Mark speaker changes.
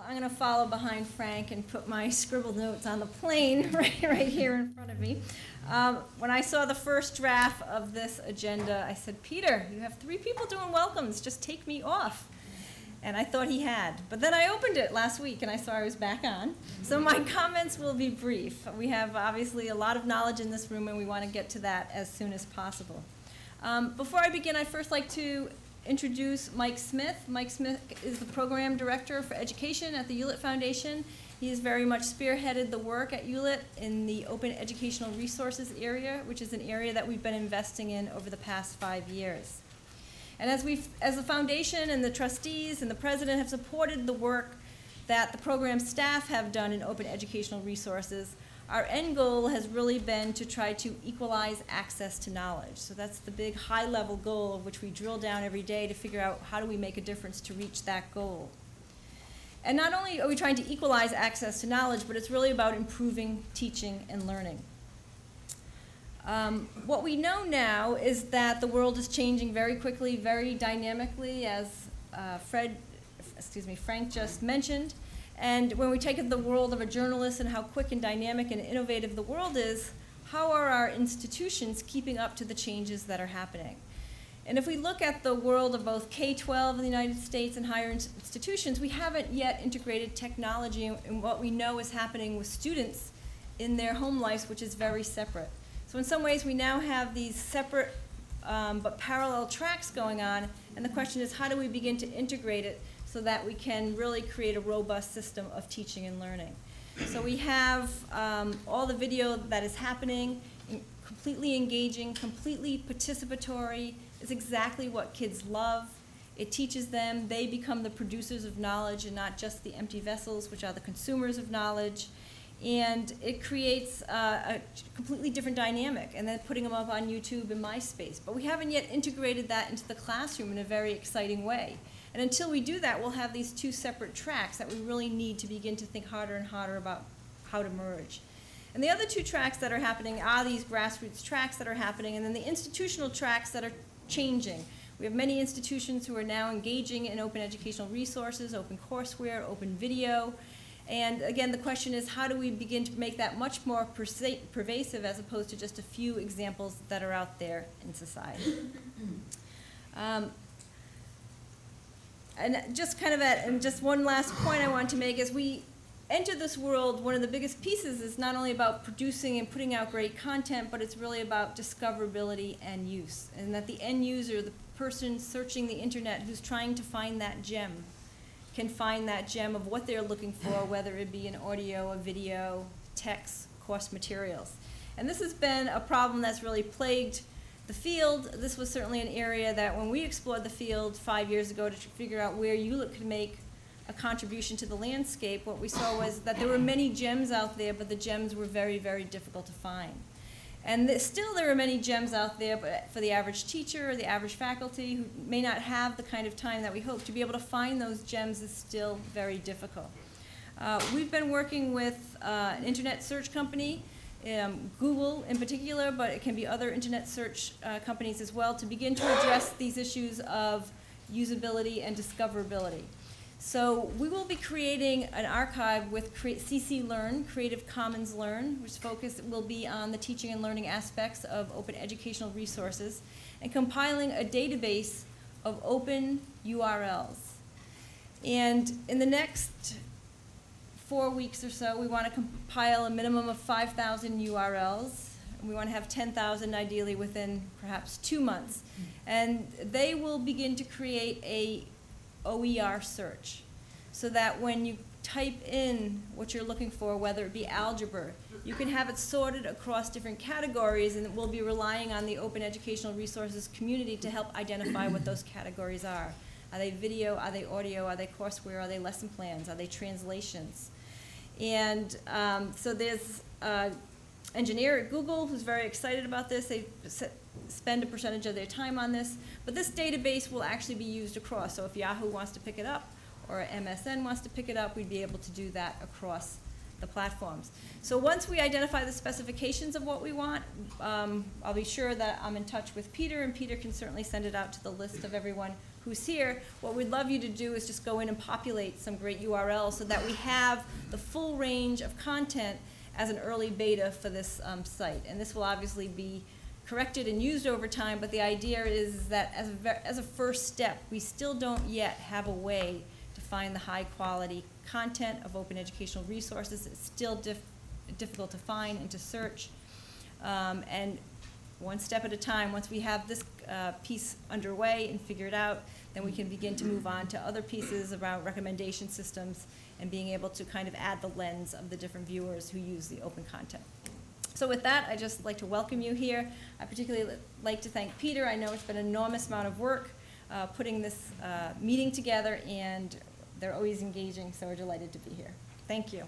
Speaker 1: Well, I'm going to follow behind Frank and put my scribbled notes on the plane right, right here in front of me. Um, when I saw the first draft of this agenda, I said, Peter, you have three people doing welcomes, just take me off. And I thought he had. But then I opened it last week and I saw I was back on. So my comments will be brief. We have obviously a lot of knowledge in this room and we want to get to that as soon as possible. Um, before I begin, I'd first like to introduce Mike Smith. Mike Smith is the program director for education at the Hewlett Foundation. He has very much spearheaded the work at Hewlett in the open educational resources area, which is an area that we've been investing in over the past five years. And as we, as the foundation and the trustees and the president have supported the work that the program staff have done in open educational resources, our end goal has really been to try to equalize access to knowledge. So that's the big high level goal of which we drill down every day to figure out how do we make a difference to reach that goal. And not only are we trying to equalize access to knowledge, but it's really about improving teaching and learning. Um, what we know now is that the world is changing very quickly, very dynamically, as uh, Fred, excuse me, Frank just mentioned. And when we take the world of a journalist and how quick and dynamic and innovative the world is, how are our institutions keeping up to the changes that are happening? And if we look at the world of both K 12 in the United States and higher institutions, we haven't yet integrated technology in what we know is happening with students in their home lives, which is very separate. So, in some ways, we now have these separate um, but parallel tracks going on, and the question is how do we begin to integrate it so that we can really create a robust system of teaching and learning. So we have um, all the video that is happening, completely engaging, completely participatory. It's exactly what kids love. It teaches them, they become the producers of knowledge and not just the empty vessels, which are the consumers of knowledge. And it creates a completely different dynamic, and then putting them up on YouTube and MySpace. But we haven't yet integrated that into the classroom in a very exciting way. And until we do that, we'll have these two separate tracks that we really need to begin to think harder and harder about how to merge. And the other two tracks that are happening are these grassroots tracks that are happening, and then the institutional tracks that are changing. We have many institutions who are now engaging in open educational resources, open courseware, open video. And again, the question is how do we begin to make that much more pervasive as opposed to just a few examples that are out there in society? Um, and just kind of at, and just one last point I want to make is we enter this world, one of the biggest pieces is not only about producing and putting out great content, but it's really about discoverability and use. And that the end user, the person searching the internet who's trying to find that gem, can find that gem of what they're looking for, whether it be an audio, a video, text, course materials. And this has been a problem that's really plagued the field, this was certainly an area that when we explored the field five years ago to figure out where Hewlett could make a contribution to the landscape, what we saw was that there were many gems out there, but the gems were very, very difficult to find. And th still there are many gems out there, but for the average teacher or the average faculty who may not have the kind of time that we hope, to be able to find those gems is still very difficult. Uh, we've been working with uh, an internet search company um, Google in particular, but it can be other internet search uh, companies as well, to begin to address these issues of usability and discoverability. So we will be creating an archive with CC Learn, Creative Commons Learn, which focus will be on the teaching and learning aspects of open educational resources, and compiling a database of open URLs. And in the next four weeks or so, we want to compile a minimum of 5,000 URLs. We want to have 10,000 ideally within perhaps two months. Mm-hmm. And they will begin to create a OER search so that when you type in what you're looking for, whether it be algebra, you can have it sorted across different categories and we'll be relying on the open educational resources community to help identify what those categories are. Are they video? Are they audio? Are they courseware? Are they lesson plans? Are they translations? And um, so there's an engineer at Google who's very excited about this. They spend a percentage of their time on this. But this database will actually be used across. So if Yahoo wants to pick it up or MSN wants to pick it up, we'd be able to do that across the platforms. So once we identify the specifications of what we want, um, I'll be sure that I'm in touch with Peter, and Peter can certainly send it out to the list of everyone who's here, what we'd love you to do is just go in and populate some great URLs so that we have the full range of content as an early beta for this um, site. And this will obviously be corrected and used over time, but the idea is that as a, ver- as a first step, we still don't yet have a way to find the high-quality content of open educational resources. It's still dif- difficult to find and to search. Um, and one step at a time, once we have this uh, piece underway and figured out, then we can begin to move on to other pieces around recommendation systems and being able to kind of add the lens of the different viewers who use the open content. So with that, I'd just like to welcome you here. I particularly like to thank Peter. I know it's been an enormous amount of work uh, putting this uh, meeting together, and they're always engaging, so we're delighted to be here. Thank you.